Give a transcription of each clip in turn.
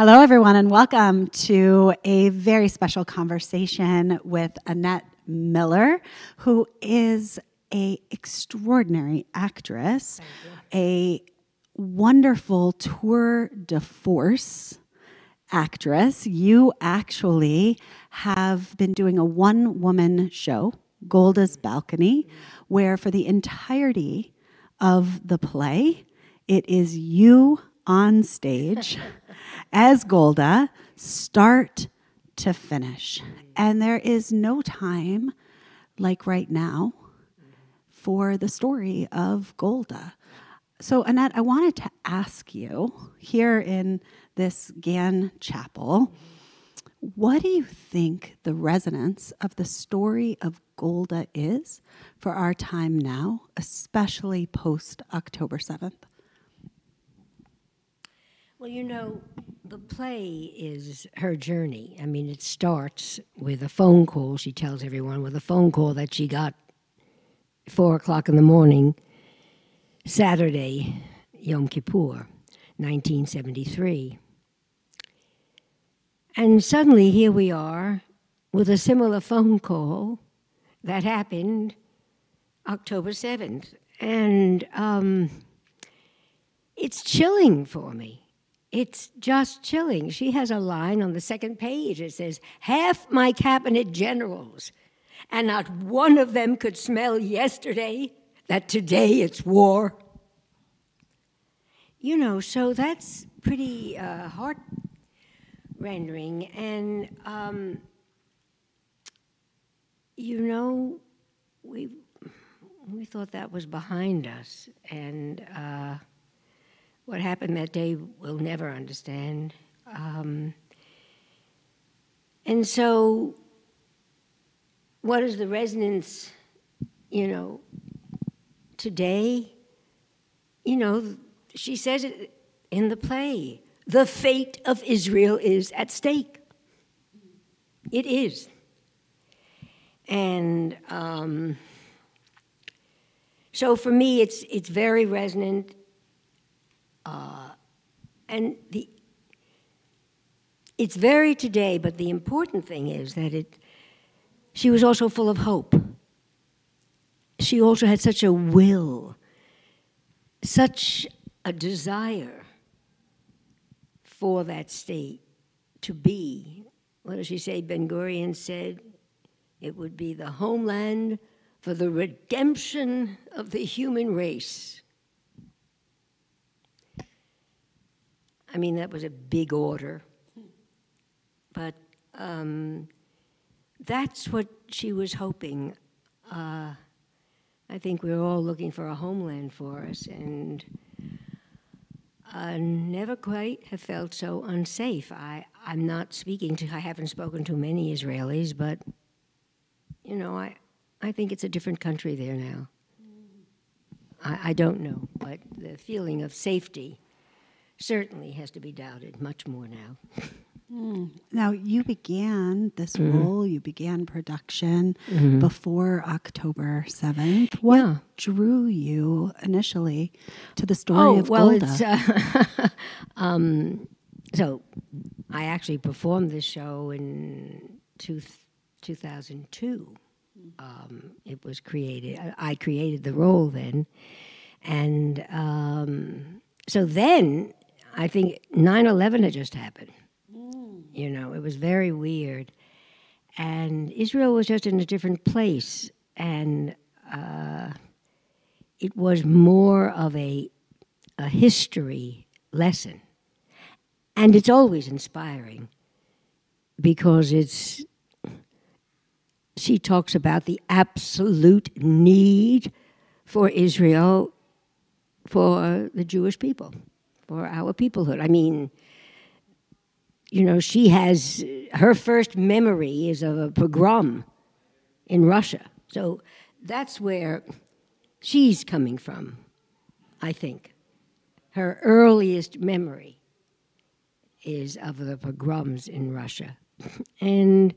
Hello, everyone, and welcome to a very special conversation with Annette Miller, who is a extraordinary actress, a wonderful tour de force actress. You actually have been doing a one woman show, Golda's Balcony, mm-hmm. where for the entirety of the play, it is you on stage as Golda, start to finish. And there is no time like right now for the story of Golda. So, Annette, I wanted to ask you here in this Gann Chapel, what do you think the resonance of the story of Golda is for our time now, especially post October 7th? Well, you know, the play is her journey. I mean, it starts with a phone call, she tells everyone, with a phone call that she got four o'clock in the morning, Saturday, Yom Kippur, 1973. And suddenly here we are with a similar phone call that happened October 7th. And um, it's chilling for me it's just chilling. She has a line on the second page. It says, Half my cabinet generals, and not one of them could smell yesterday that today it's war. You know, so that's pretty uh, heart rendering. And, um, you know, we, we thought that was behind us. And, uh, what happened that day, we'll never understand. Um, and so, what is the resonance, you know, today? You know, she says it in the play the fate of Israel is at stake. It is. And um, so for me, it's, it's very resonant. Uh, and the, it's very today, but the important thing is that it, she was also full of hope. She also had such a will, such a desire for that state to be. What does she say? Ben Gurion said it would be the homeland for the redemption of the human race. I mean, that was a big order. But um, that's what she was hoping. Uh, I think we are all looking for a homeland for us, and I never quite have felt so unsafe. I, I'm not speaking to, I haven't spoken to many Israelis, but, you know, I, I think it's a different country there now. I, I don't know, but the feeling of safety certainly has to be doubted much more now. Mm. Now, you began this mm-hmm. role, you began production mm-hmm. before October 7th. What yeah. drew you initially to the story oh, of well, Golda? It's, uh, um, so, I actually performed this show in two, 2002. Um, it was created, I created the role then. And um, so then I think 9 11 had just happened. Mm. You know, it was very weird. And Israel was just in a different place. And uh, it was more of a, a history lesson. And it's always inspiring because it's, she talks about the absolute need for Israel for the Jewish people for our peoplehood. I mean, you know, she has her first memory is of a pogrom in Russia. So that's where she's coming from, I think. Her earliest memory is of the pogroms in Russia. and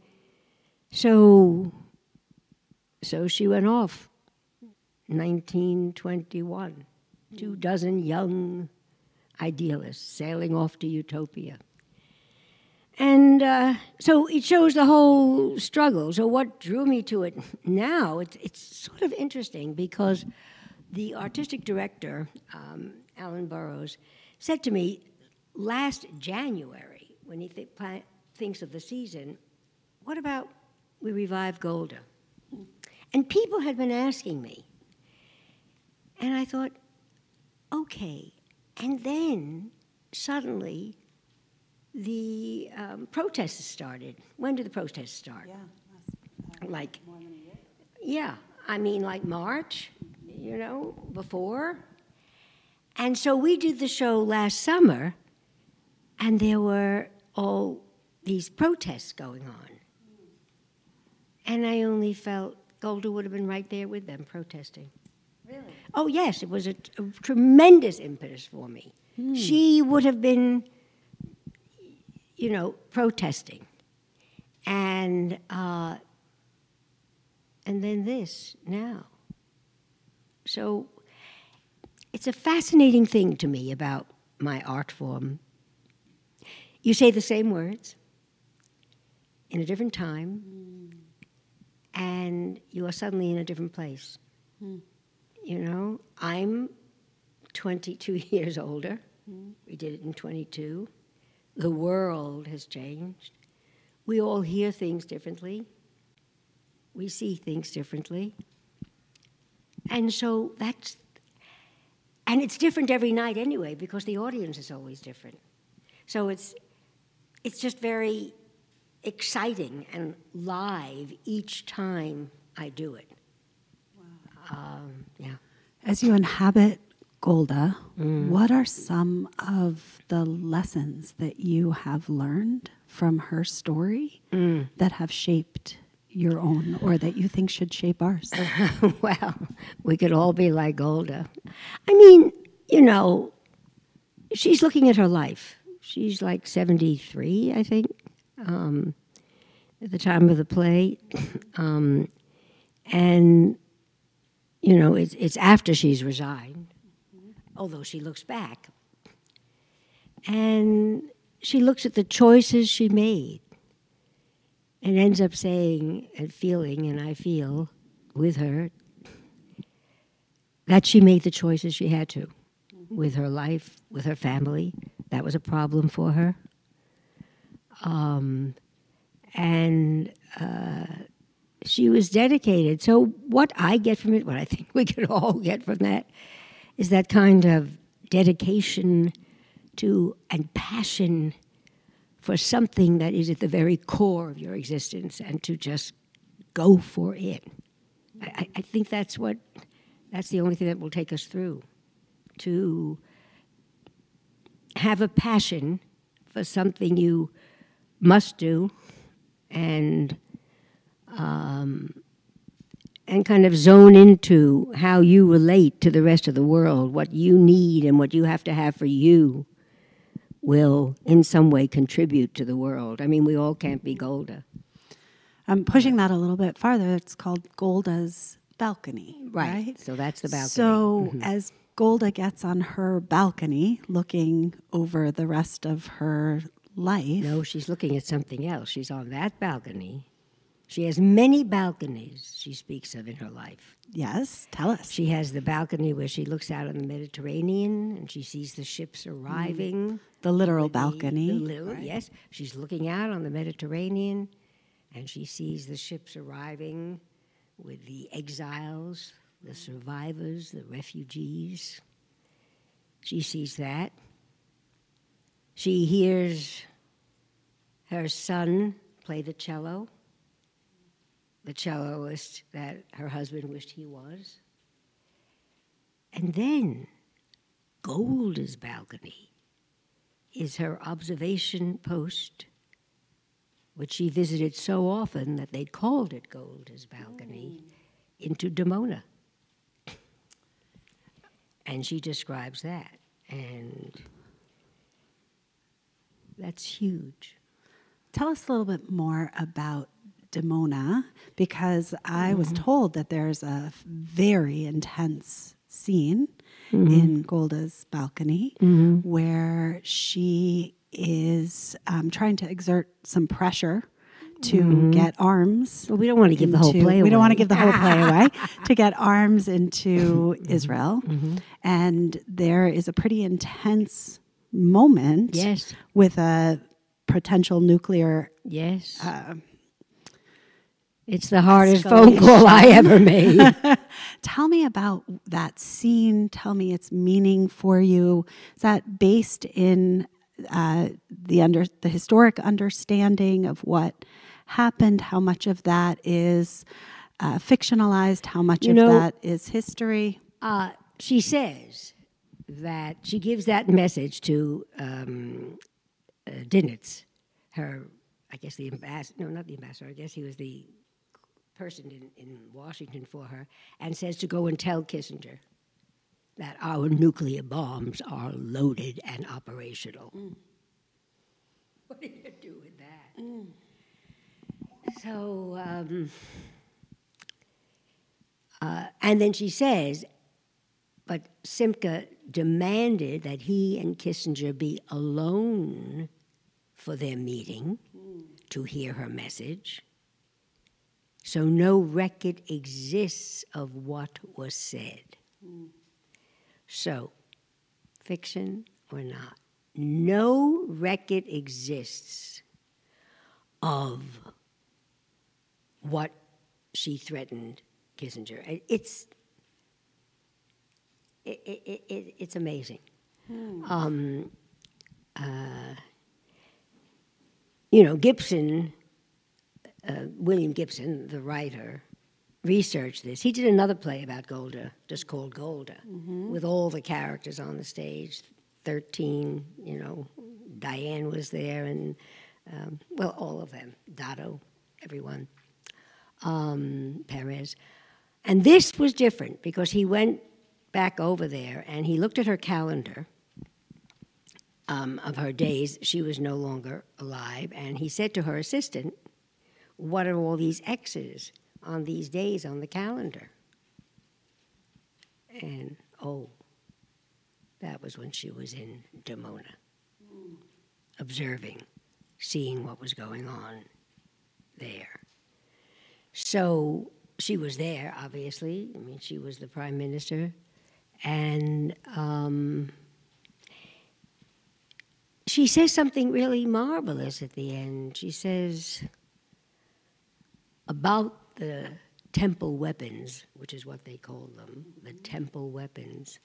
so so she went off 1921 two dozen young idealists sailing off to utopia. And uh, so it shows the whole struggle. So what drew me to it now? It's it's sort of interesting because the artistic director, um, Allyn Burrows, said to me last January when he th- pla- thinks of the season, "What about we revive Golda?" And people had been asking me, and I thought, okay. And then suddenly the um, protests started. When did the protests start? Yeah. Like, yeah, I mean, like March, you know, before. And so we did the show last summer, and there were all these protests going on. And I only felt Golda would have been right there with them protesting. Really? Oh, yes, it was a, a tremendous impetus for me. Hmm. She would have been, you know, protesting. And, uh, and then this now. So it's a fascinating thing to me about my art form. You say the same words in a different time, hmm. and you are suddenly in a different place. Hmm. You know, I'm 22 years older. Mm-hmm. We did it in 22. The world has changed. We all hear things differently. We see things differently. And so that's, and it's different every night anyway because the audience is always different. So it's, it's just very exciting and live each time I do it. As you inhabit Golda, what are some of the lessons that you have learned from her story that have shaped your own or that you think should shape ours? well, we could all be like Golda. I mean, you know, she's looking at her life. She's like 73, I think, um, at the time of the play. Um, and, you know, it's, it's after she's resigned, although she looks back. And she looks at the choices she made and ends up saying and feeling, and I feel with her, that she made the choices she had to with her life, with her family. That was a problem for her. Um, and uh, she was dedicated. So, what I get from it, what I think we could all get from that, is that kind of dedication to and passion for something that is at the very core of your existence and to just go for it. I, I- think that's what that's the only thing that will take us through. To have a passion for something you must do and um, and kind of zone into how you relate to the rest of the world, what you need and what you have to have for you will in some way contribute to the world. I mean, we all can't be Golda. I'm pushing that a little bit farther. It's called Golda's balcony, right? So that's the balcony. So as Golda gets on her balcony, looking over the rest of her life, no, she's looking at something else. She's on that balcony. She has many balconies she speaks of in her life. yes, tell us. She has the balcony where she looks out on the Mediterranean and she sees the ships mm. arriving. The literal the- balcony. the little- Yes, she's looking out on the Mediterranean and she sees the ships arriving with the exiles, the survivors, the refugees. She sees that. She hears her son play the cello, the celloist that her husband wished he was. And then Golda's balcony is her observation post, which she visited so often that they called it Golda's balcony, mm. into Dimona. And she describes that. And that's huge. Tell us a little bit more about Dimona because I was mm-hmm. told that there's a very intense scene mm-hmm. in Golda's balcony mm-hmm. where she is um, trying to exert some pressure to get arms. Well, we don't want to give the whole play We don't want to away. give the whole play away to get arms into Mm-hmm. Israel, and there is a pretty intense moment Yes. with a potential nuclear Yes. Um, it's the hardest phone call I ever made. Tell me about that scene. Tell me its meaning for you. Is that based in uh, the under the historic understanding of what happened? How much of that is uh, fictionalized? How much You of know- that is history? uh, she says that she gives that message to um, uh, Dinitz, her, I guess the ambassador, no, not the ambassador, I guess he was the person in, in Washington for her, and says to go and tell Kissinger that our nuclear bombs are loaded and operational. What do you do with that? So, um, uh, and then she says, but Simcha demanded that he and Kissinger be alone for their meeting to hear her message. So no record exists of what was said. So, fiction or not, no record exists of what she threatened Kissinger. It's it, it, it, it's amazing. Um, uh, you know, Gibson, uh, William Gibson, the writer, researched this. He did another play about Golda, just called Golda, with all the characters on the stage. Thirteen, you know, Dayan was there, and um, well, all of them, Dado, everyone, um, Peres. And this was different because he went back over there and he looked at her calendar um, of her days. She was no longer alive. And he said to her assistant, What are all these X's on these days on the calendar? And oh, that was when she was in Dimona, observing, seeing what was going on there. So she was there, obviously. I mean, she was the prime minister. And um, she says something really marvelous at the end. She says about the temple weapons, which is what they call them, the temple weapons.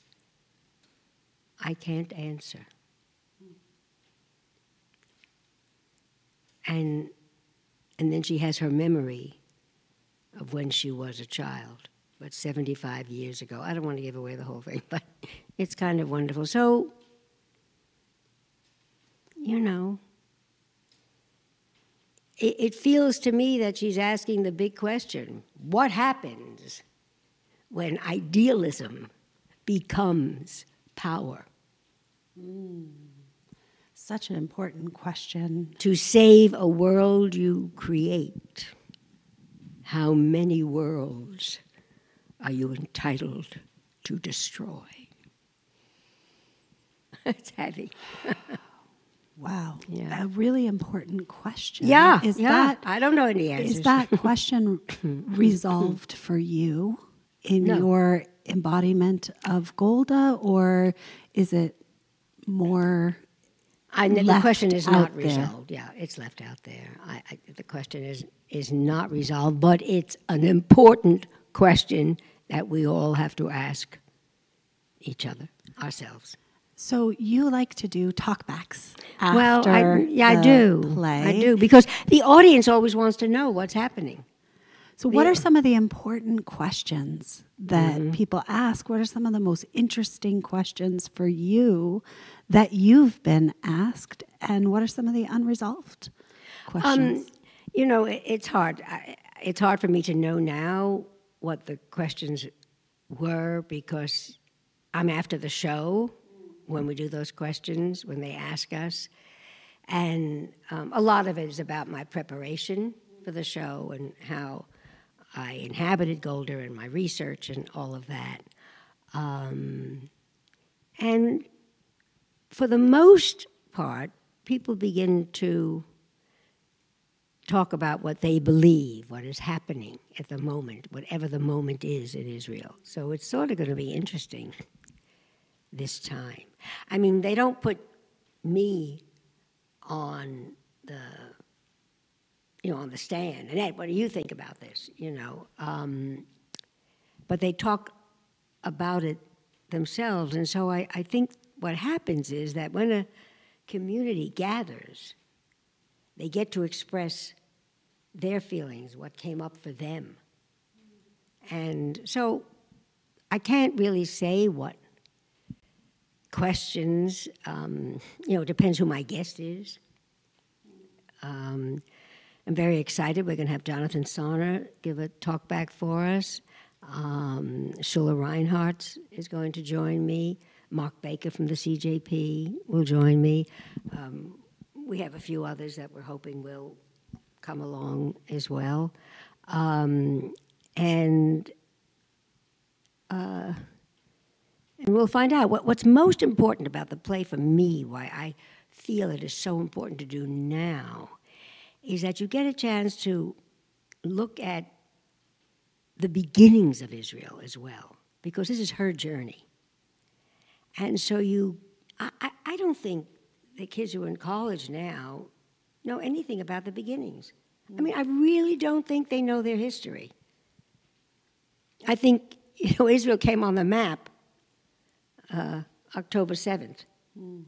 I can't answer. And and then she has her memory of when she was a child, but 75 years ago. I don't want to give away the whole thing, but it's kind of wonderful. So, you know, it, it feels to me that she's asking the big question what happens when idealism becomes power? Hmm. Such an important question. To save a world you create, how many worlds are you entitled to destroy? it's heavy. Wow. Yeah. A really important question. Yeah, Is yeah. that I don't know any answers. Is that question resolved for you in No. your embodiment of Golda, or is it more? I, the question is not out there? resolved. Yeah, it's left out there. I, I, the question is is not resolved, but it's an important question that we all have to ask each other, ourselves. So you like to do talkbacks well, I, yeah, I do. Play. I do because the audience always wants to know what's happening. So, what Yeah. are some of the important questions that Mm-hmm. people ask? What are some of the most interesting questions for you that you've been asked? And what are some of the unresolved questions? Um, you know, it, it's hard. I, it's hard for me to know now what the questions were because I'm after the show when we do those questions, when they ask us. And um, a lot of it is about my preparation for the show and how I inhabited Golda and my research and all of that. Um, and for the most part, people begin to talk about what they believe, what is happening at the moment, whatever the moment is in Israel. So it's sort of going to be interesting this time. I mean, they don't put me on the you know on the stand. Annette, what do you think about this? You know, um, but they talk about it themselves, and so I, I think what happens is that when a community gathers, they get to express their feelings, what came up for them. And so I can't really say what questions, um, you know, depends who my guest is. Um, I'm very excited. We're going to have Jonathan Sarna give a talk back for us. Um, Shula Reinharz is going to join me. Mark Baker from the CJP will join me. Um, we have a few others that we're hoping will come along as well. Um, and uh, and we'll find out what, what's most important about the play for me, why I feel it is so important to do now, is that you get a chance to look at the beginnings of Israel as well, because this is her journey. And so you, I, I don't think the kids who are in college now know anything about the beginnings. I mean, I really don't think they know their history. I think, you know, Israel came on the map uh, October 7th. Mm.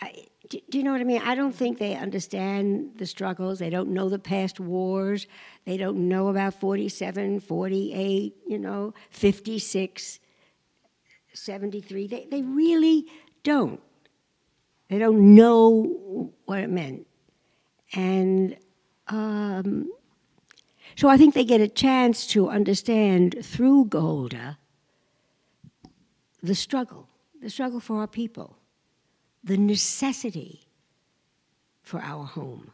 I, do, do, you know what I mean? I don't think they understand the struggles. They don't know the past wars. They don't know about 47, 48, you know, 56, 73. They, they really don't. They don't know what it meant. And um, so I think they get a chance to understand through Golda the struggle, the struggle for our people, the necessity for our home,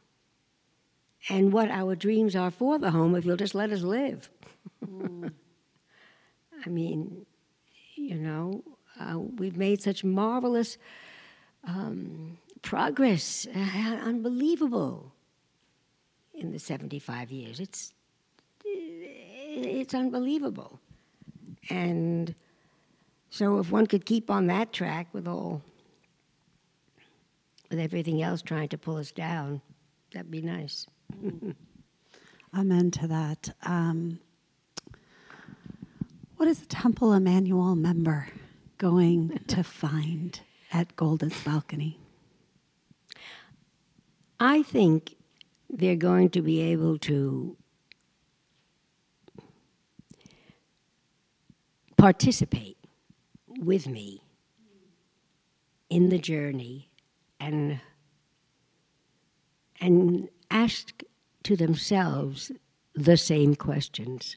and what our dreams are for the home if you'll just let us live. Mm. I mean, you know, uh, we've made such marvelous um, progress, uh, unbelievable in the 75 years. It's, it's unbelievable. And so if one could keep on that track with all, with everything else trying to pull us down, that'd be nice. Amen to that. Um, what is a Temple Emmanuel member going to find at Golda's balcony? I think they're going to be able to participate with me in the journey and and ask to themselves the same questions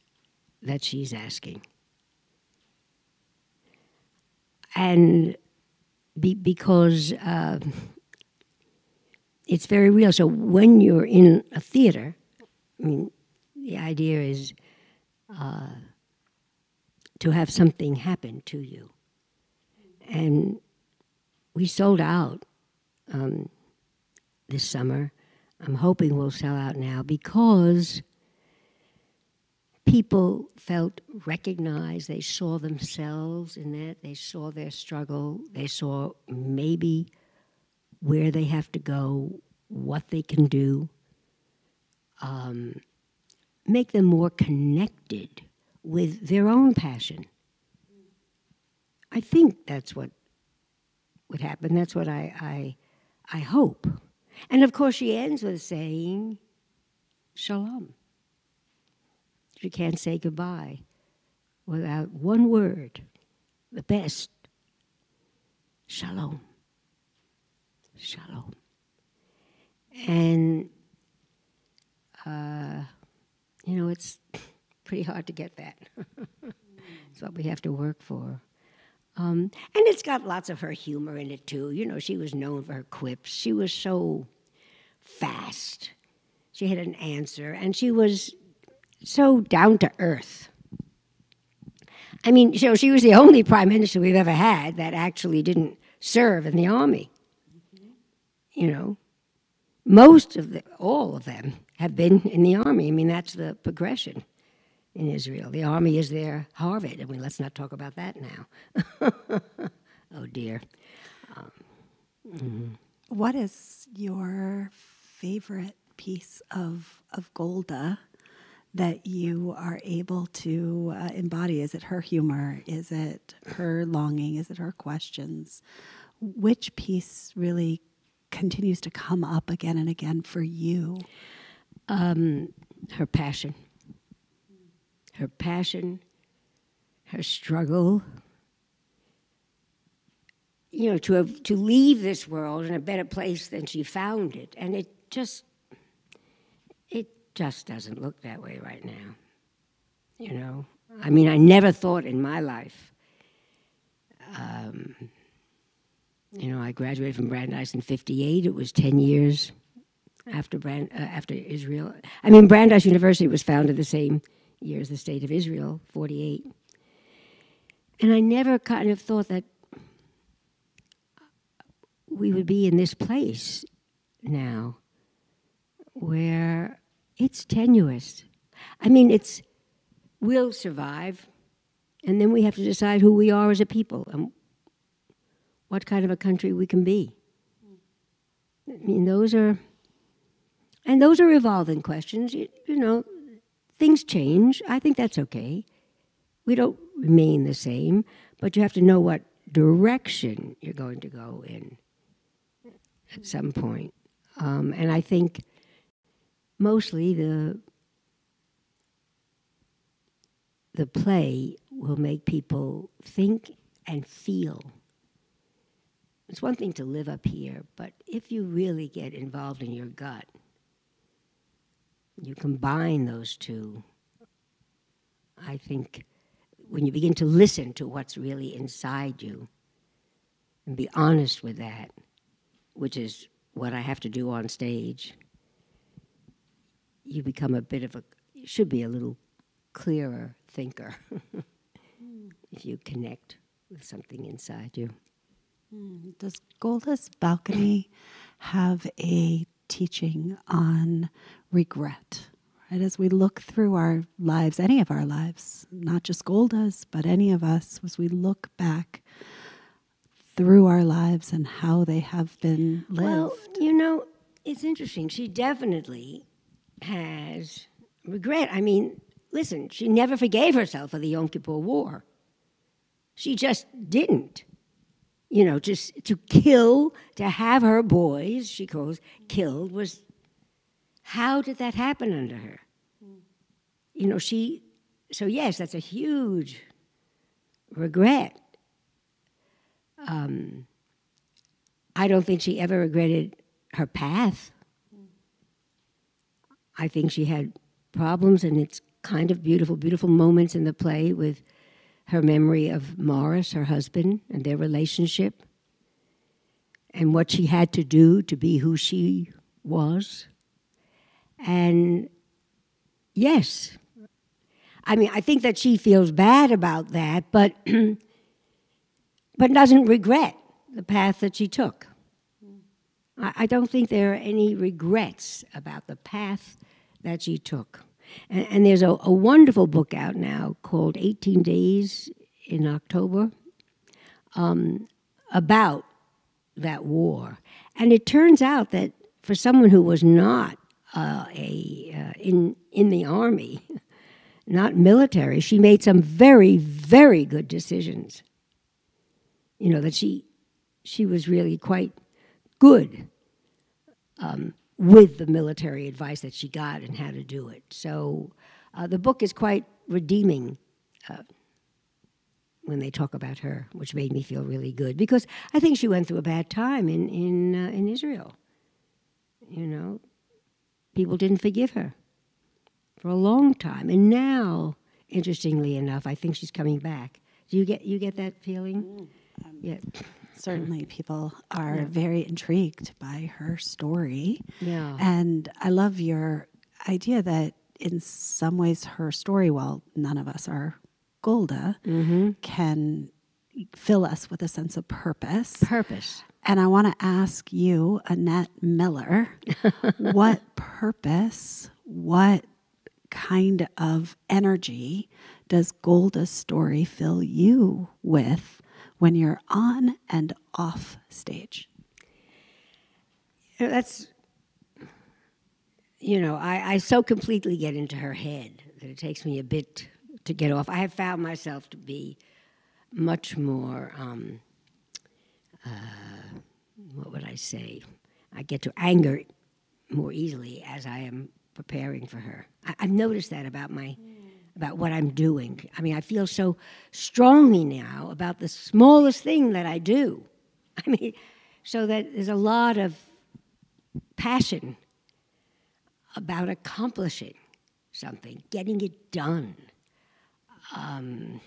that she's asking and be, because uh, it's very real. So when you're in a theater, I mean, the idea is uh, to have something happen to you. And we sold out um, this summer. I'm hoping we'll sell out now because people felt recognized. They saw themselves in that. They saw their struggle. They saw maybe where they have to go, what they can do, um, make them more connected with their own passion. I think that's what would happen. That's what I, I, I hope. And of course, she ends with saying, Shalom. She can't say goodbye without one word, the best Shalom shalom. And, uh, you know, it's pretty hard to get that. it's what we have to work for. Um, and it's got lots of her humor in it, too. You know, she was known for her quips. She was so fast. She had an answer, and she was so down to earth. I mean, so she was the only prime minister we've ever had that actually didn't serve in the army you know, most of the, all of them have been in the army. I mean, that's the progression in Israel. The army is there, Harvard. I mean, let's not talk about that now. oh dear. What is your favorite piece of of Golda that you are able to uh, embody? Is it her humor? Is it her longing? Is it her questions? Which piece really continues to come up again and again for you? Um, her passion. Her passion, her struggle. You know, to have, to leave this world in a better place than she found it, and it just it just doesn't look that way right now. You know, I mean, I never thought in my life. Um, you know, I graduated from Brandeis in '58. It was ten years after Brand, uh, after Israel. I mean, Brandeis University was founded the same year as the state of Israel, '48. And I never kind of thought that we would be in this place now where it's tenuous. I mean, it's we'll survive, and then we have to decide who we are as a people and what kind of a country we can be. I mean, those are, and those are evolving questions. You, you know, things change. I think that's okay. We don't remain the same, but you have to know what direction you're going to go in at some point. Um, and I think mostly the the play will make people think and feel. It's one thing to live up here, but if you really get involved in your gut, you combine those two. I think when you begin to listen to what's really inside you and be honest with that, which is what I have to do on stage, you become a bit of a, you should be a little clearer thinker hmm. if you connect with something inside you. Hmm. Does Golda's balcony have a teaching on regret? Right, as we look through our lives, any of our lives, not just Golda's, but any of us, as we look back through our lives and how they have been lived. Well, you know, it's interesting. She definitely has regret. I mean, listen, she never forgave herself for the Yom Kippur War. She just didn't. You know, just to kill, to have her boys, she calls, killed was. How did that happen under her? You know, she. So, yes, that's a huge regret. Um, I don't think she ever regretted her path. I think she had problems, and it's kind of beautiful, beautiful moments in the play with her memory of Morris, her husband, and their relationship, and what she had to do to be who she was. And yes, I mean, I think that she feels bad about that, but but doesn't regret the path that she took. I, I don't think there are any regrets about the path that she took. And, and there's a, a, wonderful book out now called 18 Days in October um, about that war. And it turns out that for someone who was not uh, a uh, in in the army, not military, she made some very very good decisions. You know that she she was really quite good um, with the military advice that she got and how to do it. So uh, the book is quite redeeming uh, when they talk about her, which made me feel really good because I think she went through a bad time in in uh, in Israel. You know, people didn't forgive her for a long time, and now, interestingly enough, I think she's coming back. Do you get you get that feeling? Mm, um, yeah certainly people are yeah. very intrigued by her story. Yeah. And I love your idea that in some ways her story, while none of us are Golda, mm-hmm. can fill us with a sense of purpose. Purpose. And I want to ask you, Annette Miller, what purpose, what kind of energy does Golda's story fill you with when you're on and off stage? That's, you know, I, I so completely get into her head that it takes me a bit to get off. I have found myself to be much more, um, uh, what would I say? I get to anger more easily as I am preparing for her. I, have noticed that about my about what I'm doing. I mean, I feel so strongly now about the smallest thing that I do. I mean, so that there's a lot of passion about accomplishing something, getting it done, um,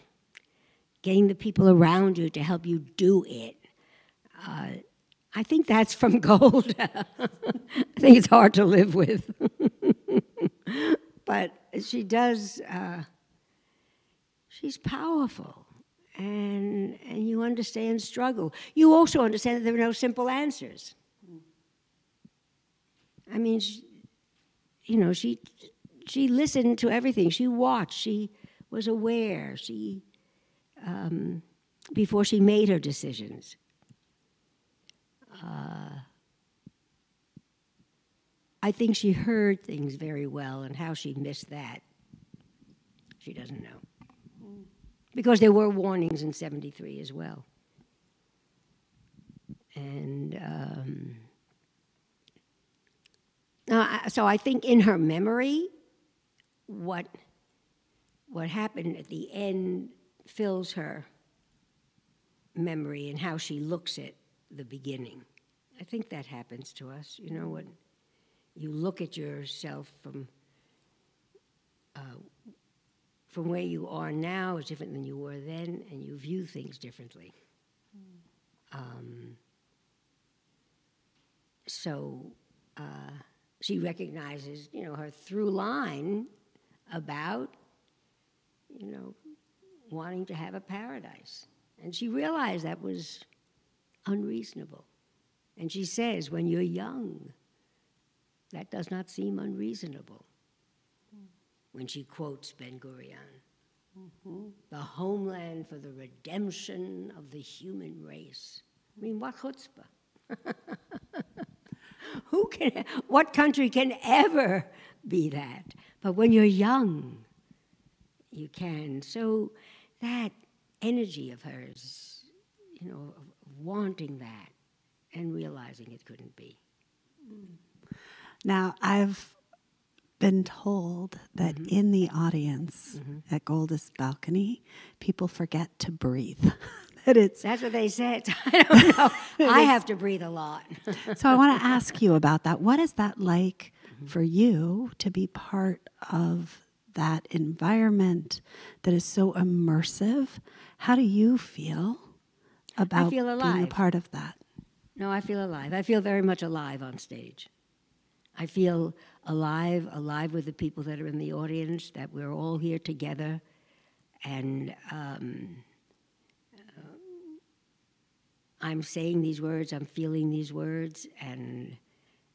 getting the people around you to help you do it. Uh, I think that's from gold. I think it's hard to live with. but she does, uh, she's powerful. And, and you understand struggle. You also understand that there are no simple answers. I mean, she, you know, she, she listened to everything. She watched. She was aware. She, um, before she made her decisions. I think she heard things very well, and how she missed that, she doesn't know. Because there were warnings in 73 as well. And um, uh, so I think in her memory, what, what happened at the end fills her memory and how she looks at the beginning. I think that happens to us, you know, when you look at yourself from uh, from where you are now is different than you were then, and you view things differently. Mm. Um, so uh, she recognizes, you know, her through line about, you know, wanting to have a paradise, and she realized that was unreasonable. And she says, when you're young, that does not seem unreasonable. When she quotes Ben Gurion, mm-hmm. the homeland for the redemption of the human race. I mean, what chutzpah? Who can, what country can ever be that? But when you're young, you can. So that energy of hers, you know, wanting that and realizing it couldn't be. Now, I've been told that mm-hmm. in the audience mm-hmm. at Golda's balcony, people forget to breathe. that it's that's what they said. I don't know. I have to breathe a lot. so I want to ask you about that. What is that like mm-hmm. for you to be part of that environment that is so immersive? How do you feel about feel being a part of that? No, I feel alive. I feel very much alive on stage. I feel alive, alive with the people that are in the audience, that we're all here together. And um, uh, I'm saying these words, I'm feeling these words, and,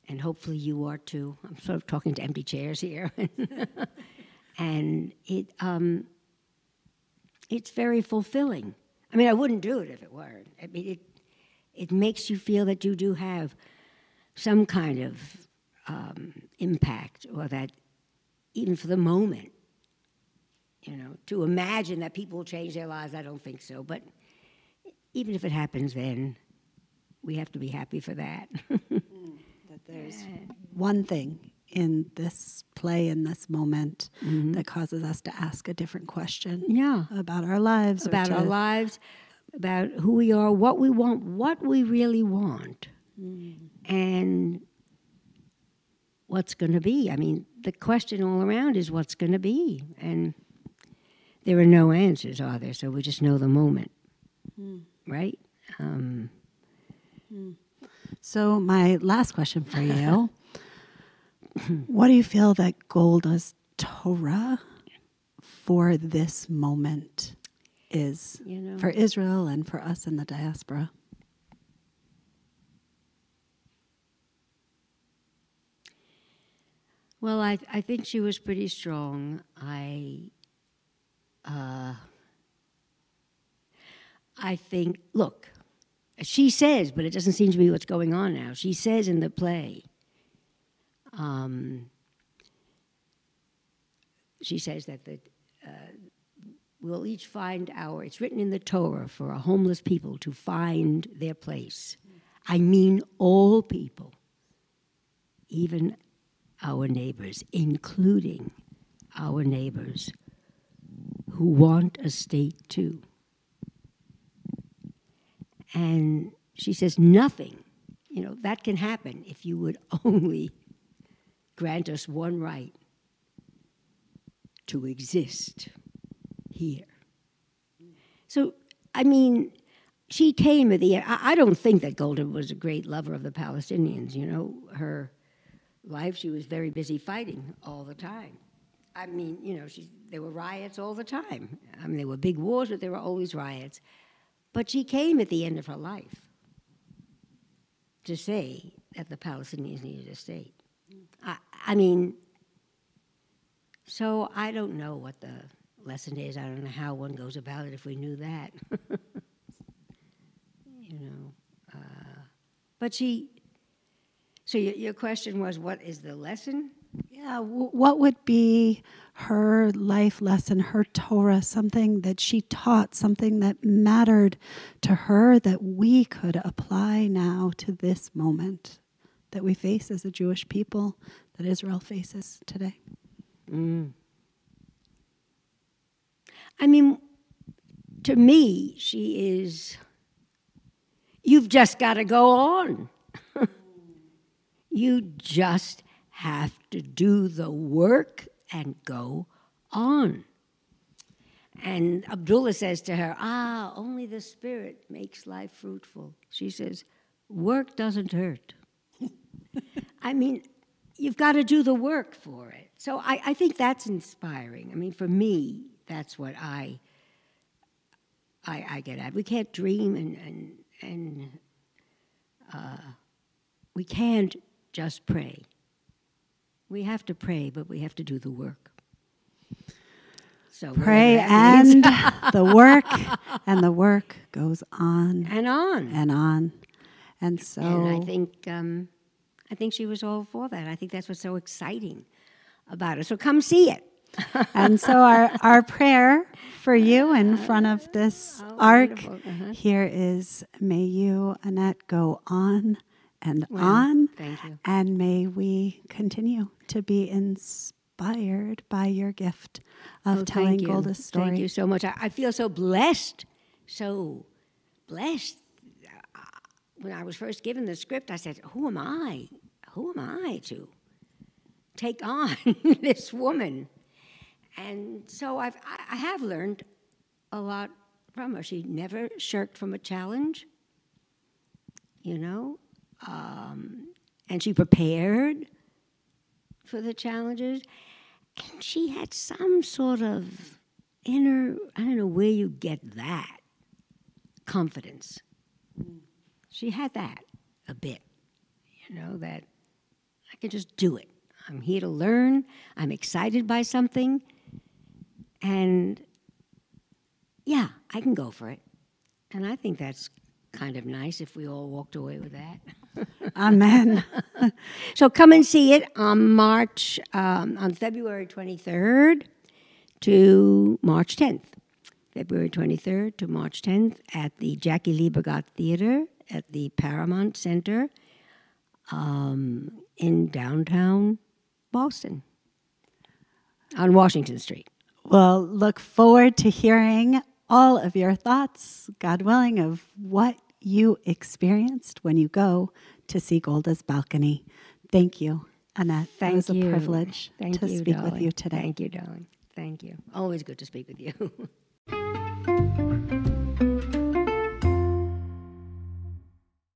and hopefully you are too. I'm sort of talking to empty chairs here. and it, um, it's very fulfilling. I mean, I wouldn't do it if it weren't. I mean, it, it makes you feel that you do have some kind of um, impact or that even for the moment, you know, to imagine that people will change their lives, I don't think so. But even if it happens then, we have to be happy for that. mm, that there's one thing in this play, in this moment, mm-hmm. that causes us to ask a different question yeah. about our lives. About our lives, about who we are, what we want, what we really want, mm. and what's going to be. I mean, the question all around is what's going to be, and there are no answers, are there? So we just know the moment, mm. right? Um, mm. So my last question for you: What do you feel that Golda's Torah for this moment is you know? for Israel and for us in the diaspora. Well, I, I think she was pretty strong. I, uh, I think, look, she says, but it doesn't seem to be what's going on now. She says in the play, um, she says that the, uh, we'll each find our, it's written in the Torah for a homeless people to find their place. I mean all people, even our neighbors, including our neighbors who want a state too. And she says, nothing, you know, that can happen if you would only grant us one right to exist here. So, I mean, she came at the end. I, I don't think that Golda was a great lover of the Palestinians. You know, her life, she was very busy fighting all the time. I mean, you know, she, there were riots all the time. I mean, there were big wars, but there were always riots. But she came at the end of her life to say that the Palestinians needed a state. I, I mean, so I don't know what the lesson is. I don't know how one goes about it if we knew that. you know, uh, but she. So your, your question was, what is the lesson? Yeah, w- what would be her life lesson, her Torah, something that she taught, something that mattered to her that we could apply now to this moment that we face as a Jewish people, that Israel faces today? Mm. I mean, to me, she is, you've just got to go on. you just have to do the work and go on. And Abdullah says to her, Ah, only the Spirit makes life fruitful. She says, Work doesn't hurt. I mean, you've got to do the work for it. So I, I think that's inspiring. I mean, for me, that's what I I, I get at. We can't dream and and and uh, we can't just pray. We have to pray, but we have to do the work. So pray and the work, and the work goes on and on and on, and so. And I think um, I think she was all for that. I think that's what's so exciting about it. So come see it. And so our, our prayer for you in front of this oh, ark uh-huh. here is may you, Annette, go on and on. Thank you. And may we continue to be inspired by your gift of oh, telling Golda's story. Thank you so much. I, I feel so blessed, so blessed. When I was first given the script, I said, Who am I? Who am I to take on this woman? And so I've, I have learned a lot from her. She never shirked from a challenge, you know, um, and she prepared for the challenges. And she had some sort of inner, I don't know where you get that confidence. She had that a bit, you know, that I can just do it. I'm here to learn. I'm excited by something. And yeah, I can go for it. And I think that's kind of nice if we all walked away with that. Amen. so come and see it on March, um, on February 23rd to March 10th. February 23rd to March 10th at the Jackie Liebergott Theater at the Paramount Center um, in downtown Boston on Washington Street. We'll look forward to hearing all of your thoughts, God willing, of what you experienced when you go to see Golda's balcony. Thank you, Annette. Thank you. it was you. a privilege Thank to you, speak darling. with you today. Thank you, darling. Thank you. Always good to speak with you.